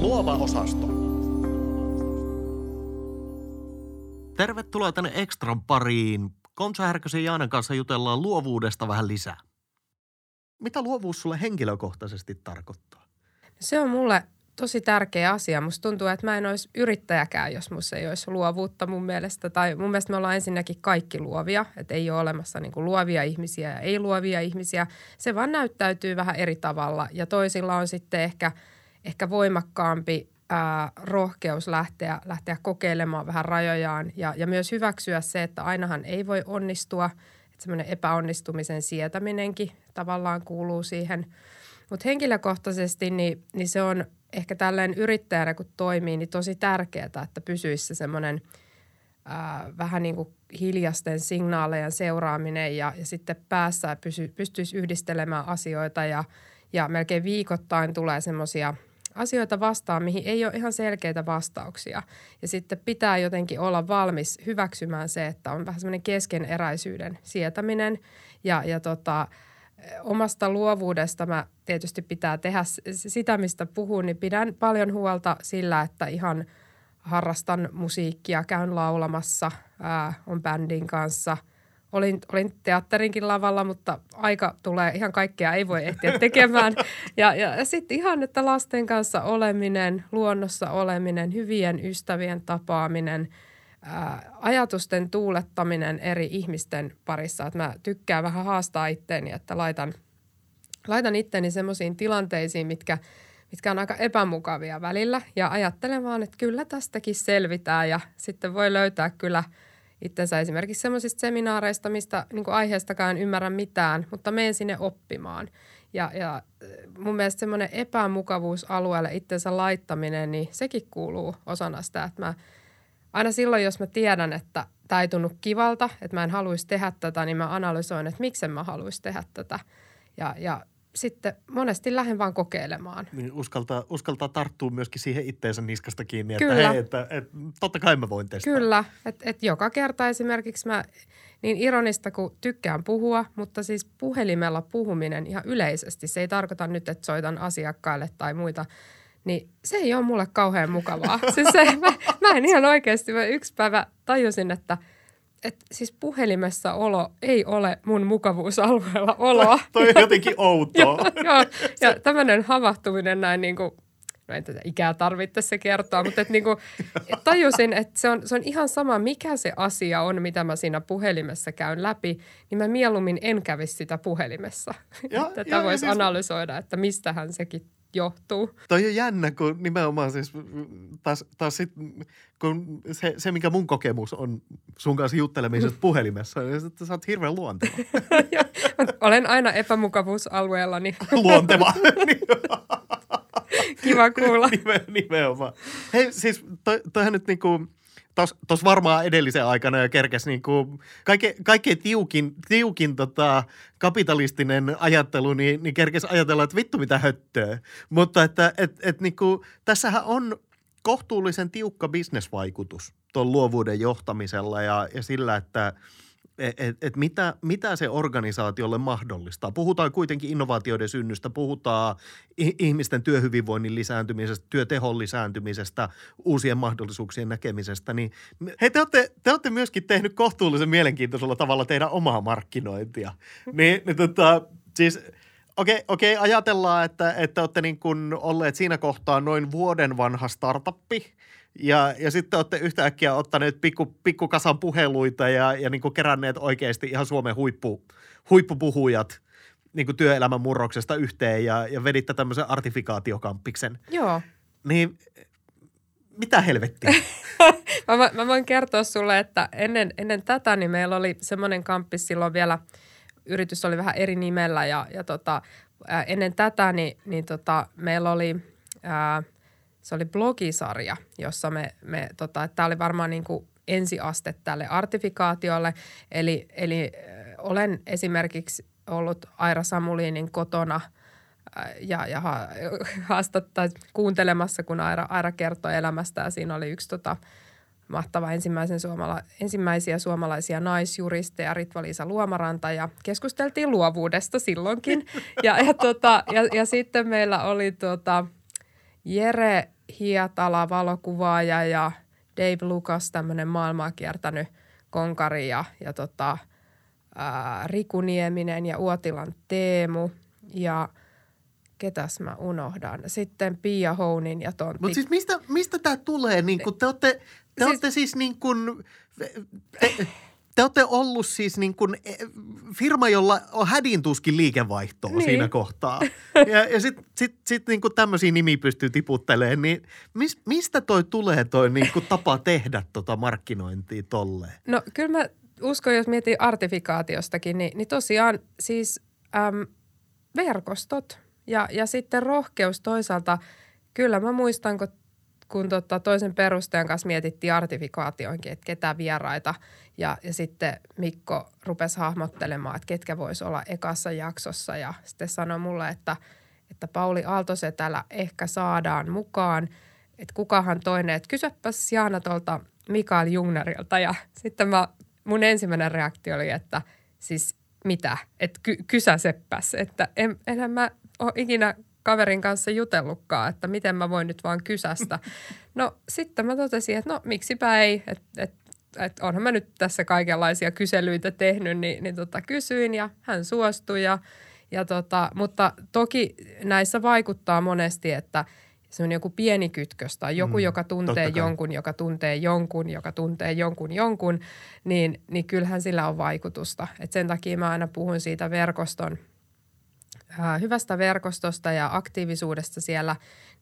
Luova osasto. Tervetuloa tänne Extran pariin. Konsa Härkösen Jaanan kanssa jutellaan luovuudesta vähän lisää. Mitä luovuus sulle henkilökohtaisesti tarkoittaa? Se on mulle tosi tärkeä asia. Musta tuntuu, että mä en olisi yrittäjäkään, jos musta ei olisi luovuutta mun mielestä. Tai mun mielestä me ollaan ensinnäkin kaikki luovia, että ei ole olemassa niin luovia ihmisiä ja ei luovia ihmisiä. Se vaan näyttäytyy vähän eri tavalla ja toisilla on sitten ehkä, ehkä voimakkaampi ää, rohkeus lähteä, lähteä kokeilemaan vähän rajojaan ja, ja myös hyväksyä se, että ainahan ei voi onnistua. Että semmoinen epäonnistumisen sietäminenkin tavallaan kuuluu siihen. Mutta henkilökohtaisesti niin, niin se on ehkä tälleen yrittäjänä kun toimii, niin tosi tärkeää, että pysyisi se semmoinen vähän niin kuin hiljasten signaalejen seuraaminen ja, ja sitten päässä pysy, pystyisi yhdistelemään asioita ja, ja melkein viikoittain tulee semmoisia – asioita vastaan, mihin ei ole ihan selkeitä vastauksia. Ja sitten pitää jotenkin olla valmis hyväksymään se, että on vähän semmoinen keskeneräisyyden sietäminen. Ja, ja tota, omasta luovuudesta mä tietysti pitää tehdä sitä, mistä puhun, niin pidän paljon huolta sillä, että ihan harrastan musiikkia, käyn laulamassa, ää, on bändin kanssa – olin, olin teatterinkin lavalla, mutta aika tulee, ihan kaikkea ei voi ehtiä tekemään. Ja, ja, ja sitten ihan, että lasten kanssa oleminen, luonnossa oleminen, hyvien ystävien tapaaminen, ää, ajatusten tuulettaminen eri ihmisten parissa. Että mä tykkään vähän haastaa itteeni, että laitan, laitan itteni semmoisiin tilanteisiin, mitkä, mitkä on aika epämukavia välillä. Ja ajattelen vaan, että kyllä tästäkin selvitään ja sitten voi löytää kyllä – itsensä esimerkiksi sellaisista seminaareista, mistä niin kuin aiheestakaan ymmärrä mitään, mutta menen sinne oppimaan. Ja, ja mun mielestä semmoinen epämukavuusalueelle itsensä laittaminen, niin sekin kuuluu osana sitä, että mä aina silloin, jos mä tiedän, että tämä ei tunnu kivalta, että mä en haluaisi tehdä tätä, niin mä analysoin, että miksen mä haluaisin tehdä tätä. Ja, ja sitten monesti lähden vaan kokeilemaan. Niin uskaltaa, uskaltaa tarttua myöskin siihen itteensä niskasta kiinni, että Kyllä. hei, että, että totta kai mä voin testata. Kyllä, että että joka kerta esimerkiksi mä niin ironista kuin tykkään puhua, mutta siis puhelimella puhuminen ihan yleisesti, se ei tarkoita nyt, että soitan asiakkaille tai muita, niin se ei ole mulle kauhean mukavaa. siis se, mä, mä en ihan oikeasti, mä yksi päivä tajusin, että – että siis puhelimessa olo ei ole mun mukavuusalueella oloa. Toi on jotenkin outoa. joo, joo, ja tämmöinen havahtuminen näin niin kuin, no ei tätä ikää tarvitse se kertoa, mutta että niin kuin, et tajusin, että se on, se on ihan sama, mikä se asia on, mitä mä siinä puhelimessa käyn läpi, niin mä mieluummin en kävisi sitä puhelimessa. Ja, Tätä voisi siis... analysoida, että mistähän sekin johtuu. Toi on jännä, kun nimenomaan siis taas, taas sit, kun se, se, mikä mun kokemus on sun kanssa juttelemisesta puhelimessa, niin että sä oot hirveän luonteva. Olen aina epämukavuusalueellani. luonteva. Kiva kuulla. Nime, nimenomaan. Hei, siis toi, toihan nyt niinku, tuossa varmaan edellisen aikana jo kerkesi niin kuin kaikkein, kaikkein tiukin, tiukin tota, kapitalistinen ajattelu, niin, niin kerkesi ajatella, että vittu mitä höttöä. Mutta että et, et, niin kuin, tässähän on kohtuullisen tiukka bisnesvaikutus tuon luovuuden johtamisella ja, ja sillä, että – et, et mitä, mitä se organisaatiolle mahdollistaa. Puhutaan kuitenkin innovaatioiden synnystä, puhutaan ihmisten työhyvinvoinnin lisääntymisestä, työtehon lisääntymisestä, uusien mahdollisuuksien näkemisestä. Niin, hei, te olette, te olette myöskin tehnyt kohtuullisen mielenkiintoisella tavalla teidän omaa markkinointia. Niin, niin tota, siis – Okei, okei, ajatellaan, että, että olette niin kuin olleet siinä kohtaa noin vuoden vanha startuppi ja, ja sitten olette yhtäkkiä ottaneet pikku, pikkukasan puheluita ja, ja niin kuin keränneet oikeasti ihan Suomen huippu, huippupuhujat niin kuin työelämän murroksesta yhteen ja, ja veditte tämmöisen artifikaatiokamppiksen. Joo. Niin mitä helvettiä? mä, mä voin kertoa sulle, että ennen, ennen tätä niin meillä oli semmoinen kamppis silloin vielä, yritys oli vähän eri nimellä ja, ja tota, ennen tätä niin, niin tota, meillä oli ää, – se oli blogisarja, jossa me, me tota, tämä oli varmaan niin kuin ensiaste tälle artifikaatiolle. Eli, eli olen esimerkiksi ollut Aira Samulinin kotona ja, ja haastattaa kuuntelemassa, kun Aira, Aira kertoi elämästä ja siinä oli yksi tota, mahtava ensimmäisen suomala, ensimmäisiä suomalaisia naisjuristeja Ritva-Liisa Luomaranta ja keskusteltiin luovuudesta silloinkin. Ja, ja, tota, ja, ja sitten meillä oli tota, Jere Hietala, valokuvaaja ja Dave Lucas, tämmöinen maailmaa kiertänyt konkari ja, ja tota, ää, Riku Nieminen ja Uotilan Teemu ja ketäs mä unohdan. Sitten Pia Hounin ja Tontti. Mutta siis mistä, mistä tämä tulee? Niin kun te olette, te siis, olette siis niin kuin, te, te olette ollut siis niin kuin e, firma, jolla on hädintuskin liikevaihtoa niin. siinä kohtaa. Ja, ja sitten sit, sit niin kuin tämmöisiä nimi pystyy tiputtelemaan, niin mis, mistä toi tulee toi niin kuin tapa tehdä tota markkinointia tolleen? No kyllä mä uskon, jos mietin artifikaatiostakin, niin, niin tosiaan siis äm, verkostot ja, ja sitten rohkeus toisaalta. Kyllä mä muistan, kun kun tota toisen perustajan kanssa mietittiin artifikaatioinkin, että ketä vieraita. Ja, ja sitten Mikko rupesi hahmottelemaan, että ketkä voisi olla ekassa jaksossa. Ja sitten sanoi mulle, että, että Pauli Aaltosetälä ehkä saadaan mukaan. Että kukahan toinen, että kysypäs Jaana tuolta Mikael Jungnerilta. Ja sitten mä, mun ensimmäinen reaktio oli, että siis mitä, että ky- kysäseppäs. Että en, enhän mä ole ikinä kaverin kanssa jutellutkaan, että miten mä voin nyt vaan kysästä. No sitten mä totesin, että no miksipä ei, että et, et onhan mä nyt tässä kaikenlaisia kyselyitä tehnyt, niin, niin tota, kysyin ja hän suostui. Ja, ja tota, mutta toki näissä vaikuttaa monesti, että se on joku pieni kytkös tai joku, mm, joka tuntee jonkun, joka tuntee jonkun, joka tuntee jonkun jonkun, niin, niin kyllähän sillä on vaikutusta. Et sen takia mä aina puhun siitä verkoston – hyvästä verkostosta ja aktiivisuudesta siellä,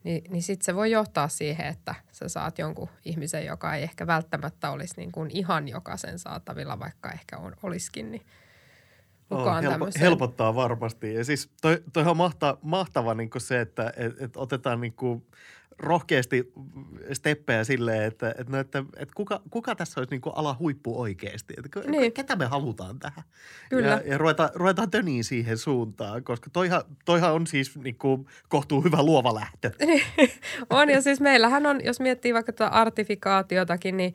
niin, niin sitten se voi johtaa siihen, että sä saat jonkun ihmisen, joka ei ehkä välttämättä olisi niin kuin ihan jokaisen saatavilla, vaikka ehkä on, olisikin, niin mukaan oh, helpo, helpottaa varmasti. Ja siis toi, toi on mahta, mahtava niin se, että et, et otetaan niin kuin – rohkeasti steppejä silleen, että, että, no, että, että kuka, kuka tässä olisi niin kuin ala huippu oikeasti. Että niin. Ketä me halutaan tähän. Kyllä. Ja, ja ruvetaan, ruvetaan töniin siihen suuntaan, koska toihan, toihan on siis niin kuin kohtuu hyvä luova lähtö. on ja siis meillähän on, jos miettii vaikka tätä artifikaatiotakin, niin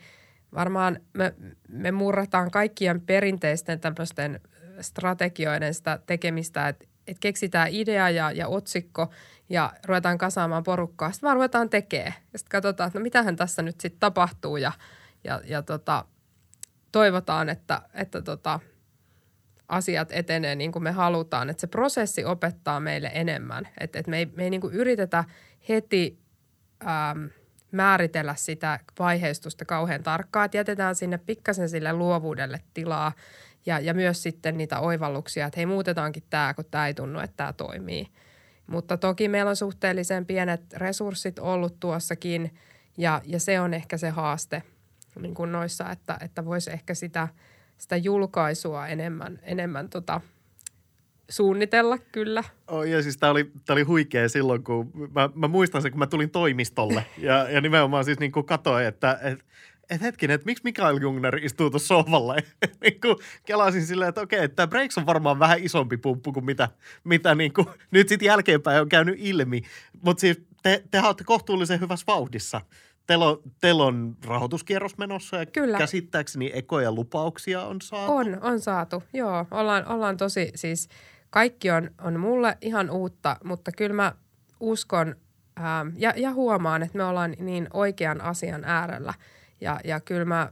varmaan me, me murrataan kaikkien perinteisten tämmöisten strategioiden sitä tekemistä, että, että keksitään idea ja, ja otsikko ja ruvetaan kasaamaan porukkaa. Sitten vaan ruvetaan tekemään. Ja sitten katsotaan, että no mitähän tässä nyt sitten tapahtuu ja, ja, ja tota, toivotaan, että, että tota, asiat etenee niin kuin me halutaan. Että se prosessi opettaa meille enemmän. Että, että me ei, me ei niin kuin yritetä heti ähm, määritellä sitä vaiheistusta kauhean tarkkaan. Että jätetään sinne pikkasen sille luovuudelle tilaa ja, ja myös sitten niitä oivalluksia, että hei muutetaankin tämä, kun tämä ei tunnu, että tämä toimii – mutta toki meillä on suhteellisen pienet resurssit ollut tuossakin ja, ja se on ehkä se haaste niin kuin noissa, että, että voisi ehkä sitä, sitä julkaisua enemmän, enemmän tota, suunnitella kyllä. Oh, ja siis tämä oli, oli huikea silloin, kun mä, mä muistan sen, kun mä tulin toimistolle ja, ja nimenomaan siis niin kuin katsoin, että, että että hetkinen, että miksi Mikael Jungner istuu tuossa sohvalla? niin kuin kelasin silleen, että okei, että tämä Breaks on varmaan vähän isompi pumppu kuin mitä, mitä niin kuin nyt sitten jälkeenpäin on käynyt ilmi. Mutta siis te, te olette kohtuullisen hyvässä vauhdissa. Teillä on, teillä on rahoituskierros menossa ja Kyllä. käsittääkseni ekoja lupauksia on saatu. On, on saatu. Joo, ollaan, ollaan tosi siis kaikki on, on mulle ihan uutta, mutta kyllä mä uskon ää, ja, ja huomaan, että me ollaan niin oikean asian äärellä – ja, ja kyllä mä,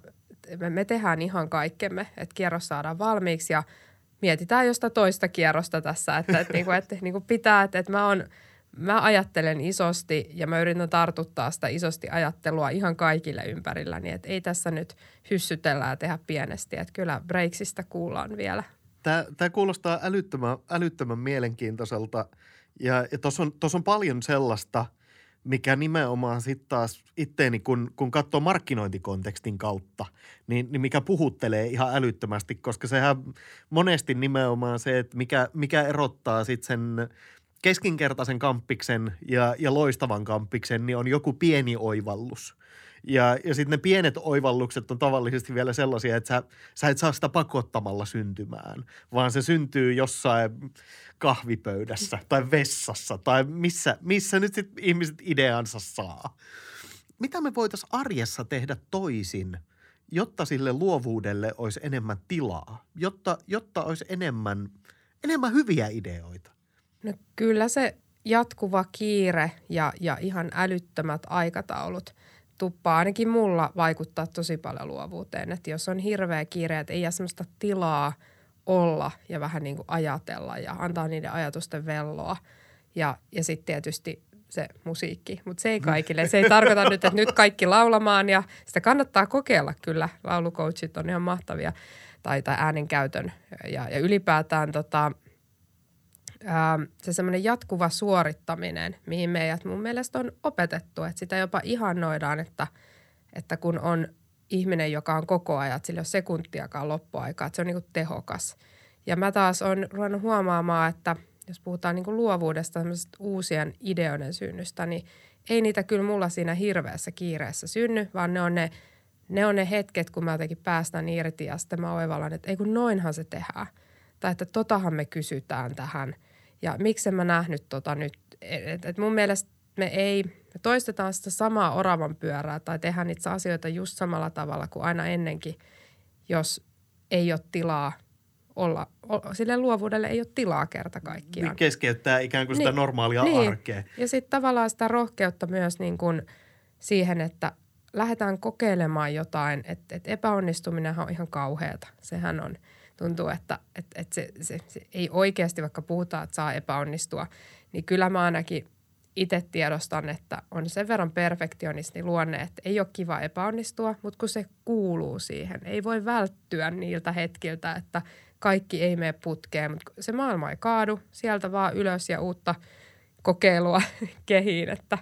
me, me tehdään ihan kaikkemme, että kierros saadaan valmiiksi ja mietitään josta toista kierrosta tässä, että, että, niinku, että niinku pitää, että, että mä, on, mä ajattelen isosti ja mä yritän tartuttaa sitä isosti ajattelua ihan kaikille ympärilläni, että ei tässä nyt hyssytellä ja tehdä pienesti, että kyllä breaksista kuullaan vielä. Tämä, tämä kuulostaa älyttömän, älyttömän mielenkiintoiselta ja, ja tuossa on, on paljon sellaista – mikä nimenomaan sitten taas itteeni, kun, kun katsoo markkinointikontekstin kautta, niin, niin mikä puhuttelee ihan älyttömästi, koska sehän monesti nimenomaan se, että mikä, mikä erottaa sitten sen keskinkertaisen kamppiksen ja, ja loistavan kamppiksen, niin on joku pieni oivallus – ja, ja sitten ne pienet oivallukset on tavallisesti vielä sellaisia, että sä, sä et saa sitä pakottamalla syntymään, vaan se syntyy jossain kahvipöydässä tai vessassa tai missä, missä nyt sit ihmiset ideansa saa. Mitä me voitaisiin arjessa tehdä toisin, jotta sille luovuudelle olisi enemmän tilaa, jotta, jotta olisi enemmän, enemmän hyviä ideoita? No kyllä se jatkuva kiire ja, ja ihan älyttömät aikataulut tuppaa ainakin mulla vaikuttaa tosi paljon luovuuteen. Että jos on hirveä kiire, että ei jää sellaista tilaa olla ja vähän niin kuin ajatella ja antaa niiden ajatusten velloa. Ja, ja sitten tietysti se musiikki, mutta se ei kaikille. Se ei tarkoita nyt, että nyt kaikki laulamaan ja sitä kannattaa kokeilla kyllä. Laulucoachit on ihan mahtavia tai, tai äänenkäytön ja, ja ylipäätään tota, ää, se semmoinen jatkuva suorittaminen, mihin meidät mun mielestä on opetettu, että sitä jopa ihannoidaan, että, että kun on ihminen, joka on koko ajan, että sillä ei ole sekuntiakaan loppuaikaa, että se on niin tehokas. Ja mä taas on ruvennut huomaamaan, että – jos puhutaan niin luovuudesta, uusien ideoiden synnystä, niin ei niitä kyllä mulla siinä hirveässä kiireessä synny, vaan ne on ne, ne on ne hetket, kun mä jotenkin päästän irti ja sitten mä oivallan, että ei kun noinhan se tehdään. Tai että totahan me kysytään tähän. Ja miksi mä nähnyt tota nyt. Et, et mun mielestä me ei, me toistetaan sitä samaa oravan pyörää tai tehdään niitä asioita just samalla tavalla kuin aina ennenkin, jos ei ole tilaa – olla, sille luovuudelle ei ole tilaa kerta kaikkiaan. Niin keskeyttää ikään kuin sitä niin, normaalia niin. arkea. Ja sitten tavallaan sitä rohkeutta myös niin kuin siihen, että lähdetään kokeilemaan jotain, että, että epäonnistuminen on ihan kauheata. Sehän on, tuntuu, että, että, että se, se, se ei oikeasti, vaikka puhutaan, että saa epäonnistua, niin kyllä mä ainakin itse tiedostan, että on sen verran perfektionisti luonne, että ei ole kiva epäonnistua, mutta kun se kuuluu siihen, ei voi välttyä niiltä hetkiltä, että – kaikki ei mene putkeen, mutta se maailma ei kaadu. Sieltä vaan ylös ja uutta kokeilua kehiin. Että.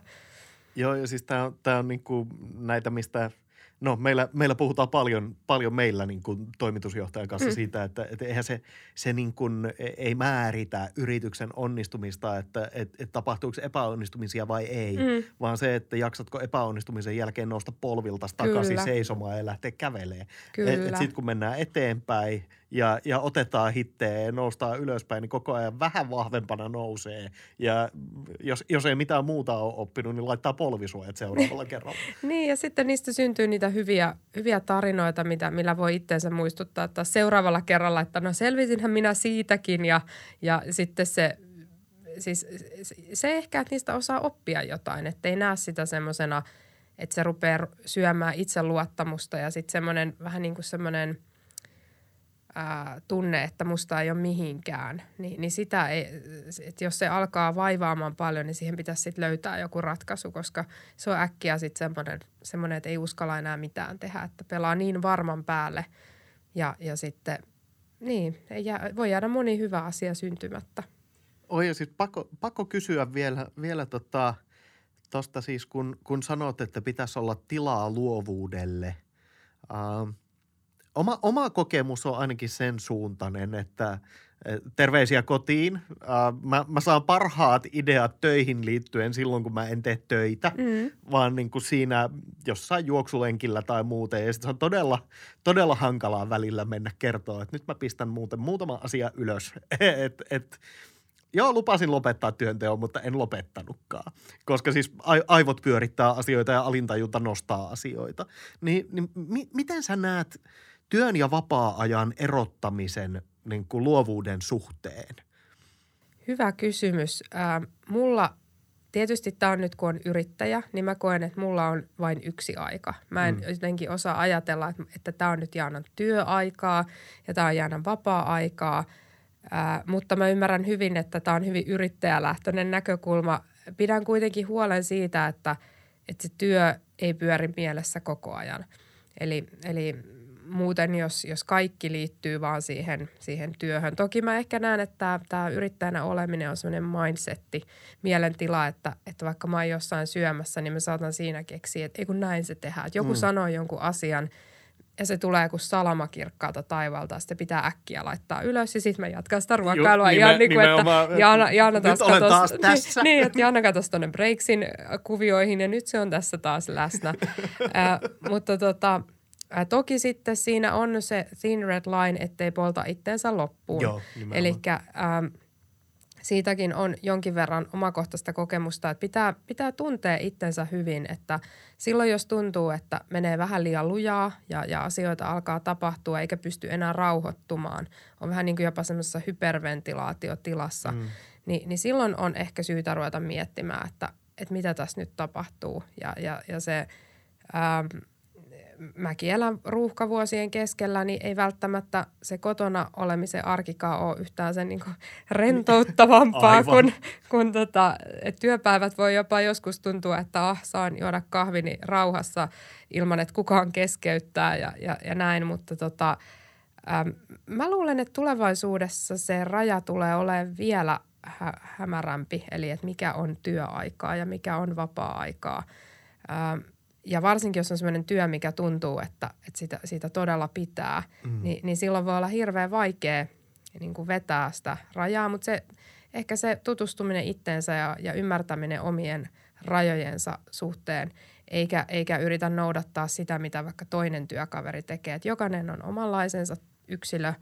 Joo, ja siis tämä on, tää on niinku näitä, mistä – No meillä, meillä puhutaan paljon, paljon meillä niin kuin toimitusjohtajan kanssa mm. siitä, että, että eihän se, se niin kuin, ei määritä yrityksen onnistumista, että et, et tapahtuuko epäonnistumisia vai ei, mm. vaan se, että jaksatko epäonnistumisen jälkeen nousta polvilta takaisin seisomaan ja lähteä kävelemään. Sitten kun mennään eteenpäin ja, ja otetaan hittejä ja noustaan ylöspäin, niin koko ajan vähän vahvempana nousee. Ja jos, jos ei mitään muuta ole oppinut, niin laittaa polvisuojat seuraavalla kerralla. niin, ja sitten niistä syntyy niitä hyviä, hyviä tarinoita, mitä, millä voi itseensä muistuttaa että seuraavalla kerralla, että no selvisinhän minä siitäkin. Ja, ja sitten se, siis se ehkä, että niistä osaa oppia jotain, että ei näe sitä semmoisena, että se rupeaa syömään itseluottamusta ja sitten semmoinen vähän niin kuin semmoinen – ää, tunne, että musta ei ole mihinkään, niin, niin sitä ei, että jos se alkaa vaivaamaan paljon, niin siihen pitäisi sitten löytää joku ratkaisu, koska se on äkkiä sitten semmoinen, että ei uskalla enää mitään tehdä, että pelaa niin varman päälle ja, ja sitten niin, ei jää, voi jäädä moni hyvä asia syntymättä. Oi ja siis pakko, pakko kysyä vielä, vielä tota, tosta siis, kun, kun sanot, että pitäisi olla tilaa luovuudelle – Uh, oma, oma kokemus on ainakin sen suuntainen, että terveisiä kotiin. Mä, mä saan parhaat ideat töihin liittyen silloin, kun mä en tee töitä, mm. vaan niin kuin siinä jossain juoksulenkillä tai muuten. Ja se on todella, todella hankalaa välillä mennä kertoa, että nyt mä pistän muuten muutama asia ylös. et, et, Joo, lupasin lopettaa työnteon, mutta en lopettanutkaan. Koska siis aivot pyörittää asioita ja alintajunta nostaa asioita. Niin, niin mi- miten sä näet – työn ja vapaa-ajan erottamisen niin kuin luovuuden suhteen? Hyvä kysymys. Äh, mulla tietysti tämä on nyt, kun on yrittäjä, niin mä koen, että mulla on vain yksi aika. Mä en mm. jotenkin osaa ajatella, että, tämä on nyt Jaanan työaikaa ja tämä on Jaanan vapaa-aikaa. Äh, mutta mä ymmärrän hyvin, että tämä on hyvin yrittäjälähtöinen näkökulma. Pidän kuitenkin huolen siitä, että, että se työ ei pyöri mielessä koko ajan. Eli, eli muuten, jos, jos kaikki liittyy vaan siihen, siihen työhön. Toki mä ehkä näen, että tämä yrittäjänä oleminen on sellainen mindsetti, mielentila, että, että vaikka mä oon jossain syömässä, niin mä saatan siinä keksiä, että ei kun näin se tehdään. Että joku mm. sanoo jonkun asian ja se tulee kuin salamakirkkaalta taivalta, sitten pitää äkkiä laittaa ylös ja sitten mä jatkan sitä ruokailua. Ju, nime, niin kuin, että Jaana, Jaana taas, nyt katos, taas tässä. Niin, että Jaana katosi tuonne Breaksin kuvioihin ja nyt se on tässä taas läsnä. äh, mutta tota, Ää, toki sitten siinä on se thin red line, ettei polta itteensä loppuun. Eli siitäkin on jonkin verran omakohtaista kokemusta, että pitää, pitää tuntea itsensä hyvin, että silloin jos tuntuu, että menee vähän liian lujaa ja, ja asioita alkaa tapahtua eikä pysty enää rauhoittumaan, on vähän niin kuin jopa semmoisessa hyperventilaatiotilassa, mm. niin, niin silloin on ehkä syytä ruveta miettimään, että, että mitä tässä nyt tapahtuu. Ja, ja, ja se, ähm, mäkin elän ruuhkavuosien keskellä, niin ei välttämättä se kotona olemisen arkikaan ole yhtään sen niin rentouttavampaa, kun, kun tota, et työpäivät voi jopa joskus tuntua, että ah, saan juoda kahvini rauhassa ilman, että kukaan keskeyttää ja, ja, ja näin, mutta tota, äm, mä luulen, että tulevaisuudessa se raja tulee olemaan vielä hä- hämärämpi, eli että mikä on työaikaa ja mikä on vapaa-aikaa. Ähm, ja varsinkin, jos on sellainen työ, mikä tuntuu, että, että sitä, siitä todella pitää, mm. niin, niin silloin voi olla hirveän vaikea niin kuin vetää sitä rajaa, mutta se, ehkä se tutustuminen itteensä ja, ja ymmärtäminen omien rajojensa suhteen, eikä, eikä yritä noudattaa sitä, mitä vaikka toinen työkaveri tekee. Että jokainen on omanlaisensa yksilö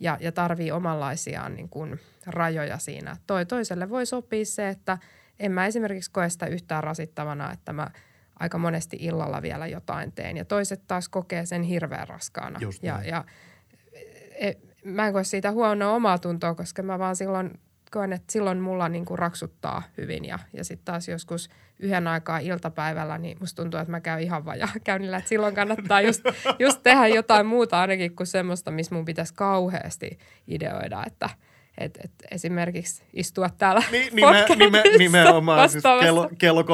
ja, ja tarvii omanlaisiaan niin kuin rajoja siinä. Toi, toiselle voi sopia se, että en mä esimerkiksi koe sitä yhtään rasittavana, että mä – aika monesti illalla vielä jotain teen. Ja toiset taas kokee sen hirveän raskaana. Just ja, ja e, mä en koe siitä huonoa omaa tuntoa, koska mä vaan silloin koen, että silloin mulla niin kuin raksuttaa hyvin. Ja, ja sitten taas joskus yhden aikaa iltapäivällä, niin musta tuntuu, että mä käyn ihan vajaa käynnillä. Että silloin kannattaa just, just tehdä jotain muuta ainakin kuin semmoista, missä mun pitäisi kauheasti ideoida, että – et, et esimerkiksi istua täällä Ni, nime, nime, Nimenomaan, siis kello, kello 13.43.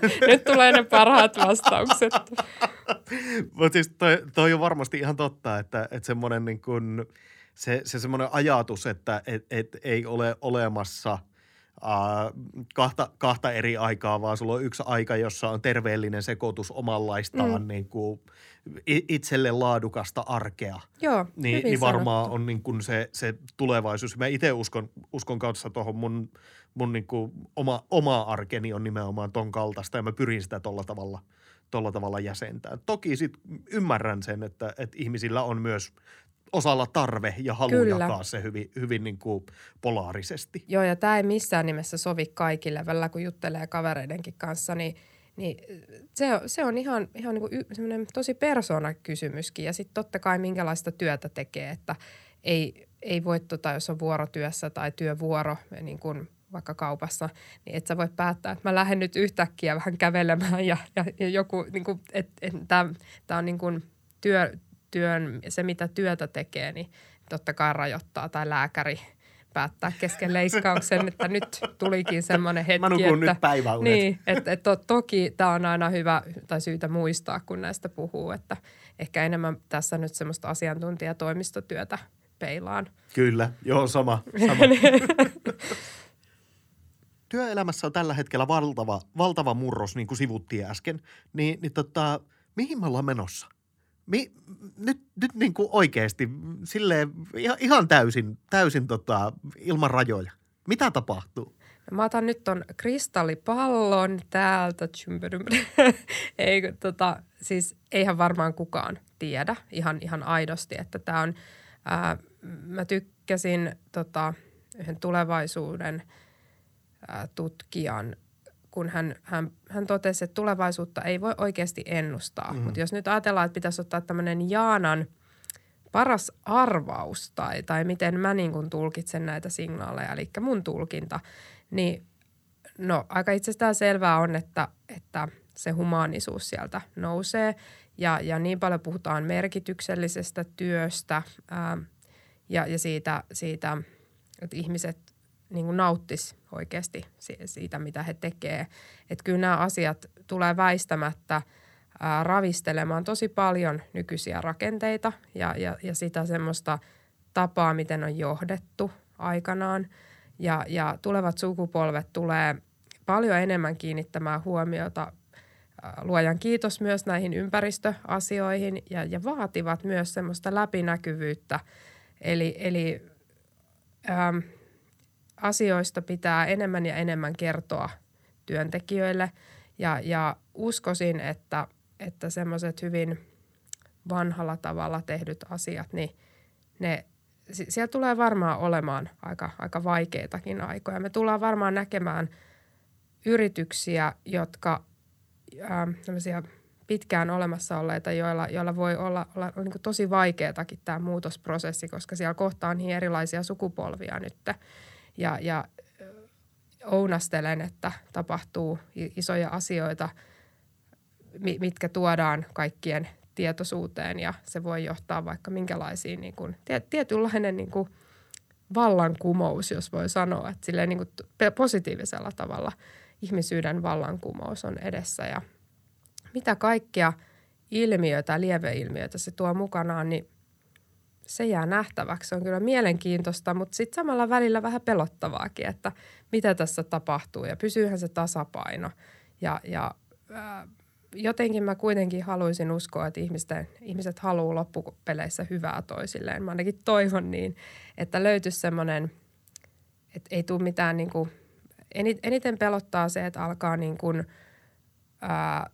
Nyt tulee ne parhaat vastaukset. Mutta siis toi, toi on varmasti ihan totta, että, että semmoinen niin kuin, se, se semmoinen ajatus, että et, et ei ole olemassa – Uh, kahta, kahta eri aikaa, vaan sulla on yksi aika, jossa on terveellinen sekoitus omanlaistaan mm. niin kuin itselle laadukasta arkea. Joo, niin, niin varmaan sanottu. on niin kuin se, se tulevaisuus. Mä itse uskon, uskon kanssa tuohon mun, mun niin kuin oma, oma arkeni on nimenomaan ton kaltaista ja mä pyrin sitä tuolla tavalla, tolla tavalla jäsentää. Toki sit ymmärrän sen, että, että ihmisillä on myös osalla tarve ja halu Kyllä. jakaa se hyvin, hyvin niin kuin polaarisesti. Joo, ja tämä ei missään nimessä sovi kaikille. Välillä kun juttelee kavereidenkin kanssa, niin, niin se, se on ihan, ihan niin kuin tosi persoonakysymyskin. Ja sitten totta kai minkälaista työtä tekee, että ei, ei voi, tota, jos on vuorotyössä tai työvuoro, niin kuin vaikka kaupassa, niin et sä voi päättää, että mä lähden nyt yhtäkkiä vähän kävelemään ja, ja, ja joku, niin kuin, että et, tämä on niin kuin työ, työn, se mitä työtä tekee, niin totta kai rajoittaa tai lääkäri päättää kesken leikkauksen, että nyt tulikin semmoinen hetki, Mä että, nyt päiväunet. Niin, että, että toki tämä on aina hyvä tai syytä muistaa, kun näistä puhuu, että ehkä enemmän tässä nyt semmoista asiantuntijatoimistotyötä peilaan. Kyllä, joo sama. sama. Työelämässä on tällä hetkellä valtava, valtava murros, niin kuin sivuttiin äsken. Niin, niin tota, mihin me ollaan menossa? Mi, nyt, nyt niin kuin oikeasti silleen ihan täysin, täysin tota, ilman rajoja. Mitä tapahtuu? Mä otan nyt ton kristallipallon täältä. Ei, tota, siis eihän varmaan kukaan tiedä ihan, ihan aidosti, että tämä on, ää, mä tykkäsin tota, yhden tulevaisuuden ää, tutkijan kun hän, hän, hän totesi, että tulevaisuutta ei voi oikeasti ennustaa. Mm. Mutta jos nyt ajatellaan, että pitäisi ottaa tämmöinen Jaanan paras arvaus tai, tai miten mä niin kuin tulkitsen näitä signaaleja, eli mun tulkinta, niin no aika itsestään selvää on, että, että se humaanisuus sieltä nousee ja, ja niin paljon puhutaan merkityksellisestä työstä ää, ja, ja siitä, siitä, että ihmiset niin kuin nauttisi oikeasti siitä, mitä he tekee. Että kyllä nämä asiat tulee väistämättä ää, ravistelemaan tosi paljon nykyisiä rakenteita ja, ja, ja sitä semmoista tapaa, miten on johdettu aikanaan. Ja, ja tulevat sukupolvet tulee paljon enemmän kiinnittämään huomiota luojan kiitos myös näihin ympäristöasioihin ja, ja vaativat myös semmoista läpinäkyvyyttä. Eli, eli ähm, asioista pitää enemmän ja enemmän kertoa työntekijöille. Ja, ja uskoisin, että, että semmoiset hyvin vanhalla tavalla tehdyt asiat, niin ne, siellä tulee varmaan olemaan aika, aika vaikeitakin aikoja. Me tullaan varmaan näkemään yrityksiä, jotka äh, pitkään olemassa olleita, joilla, joilla voi olla, olla niin tosi vaikeatakin tämä muutosprosessi, koska siellä kohtaa on niin erilaisia sukupolvia nyt ja, ja ounastelen, että tapahtuu isoja asioita, mitkä tuodaan kaikkien tietoisuuteen ja se voi johtaa vaikka minkälaisiin niin kuin, tietynlainen niin kuin vallankumous, jos voi sanoa, että silleen niin kuin positiivisella tavalla ihmisyyden vallankumous on edessä. Ja mitä kaikkia ilmiöitä, lieveilmiöitä se tuo mukanaan, niin se jää nähtäväksi. Se on kyllä mielenkiintoista, mutta sitten samalla välillä vähän pelottavaakin, että mitä tässä tapahtuu ja pysyyhän se tasapaino. Ja, ja ää, jotenkin mä kuitenkin haluaisin uskoa, että ihmisten, ihmiset haluaa loppupeleissä hyvää toisilleen. Mä ainakin toivon niin, että löytyisi semmoinen, että ei tule mitään niin kuin, eniten pelottaa se, että alkaa niin kuin, ää,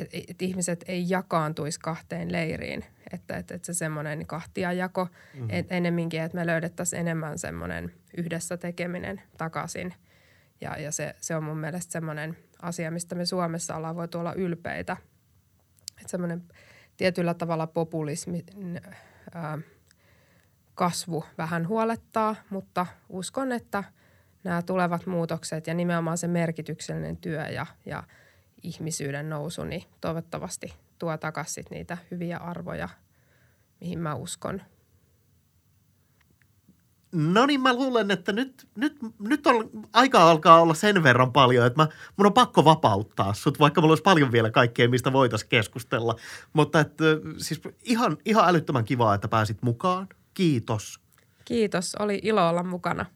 että ihmiset ei jakaantuisi kahteen leiriin. Että, että, että se semmoinen kahtiajako mm-hmm. et enemminkin, että me löydettäisiin enemmän semmoinen yhdessä tekeminen takaisin. Ja, ja se, se on mun mielestä semmoinen asia, mistä me Suomessa ollaan voitu olla ylpeitä. Että semmoinen tietyllä tavalla populismi ää, kasvu vähän huolettaa, mutta uskon, että nämä tulevat muutokset ja nimenomaan se merkityksellinen työ ja, ja – ihmisyyden nousu, niin toivottavasti tuo takaisin niitä hyviä arvoja, mihin mä uskon. No niin, mä luulen, että nyt, nyt, nyt on, aika alkaa olla sen verran paljon, että mä, mun on pakko vapauttaa sut, vaikka mulla olisi paljon vielä kaikkea, mistä voitaisiin keskustella. Mutta että, siis ihan, ihan älyttömän kivaa, että pääsit mukaan. Kiitos. Kiitos, oli ilo olla mukana.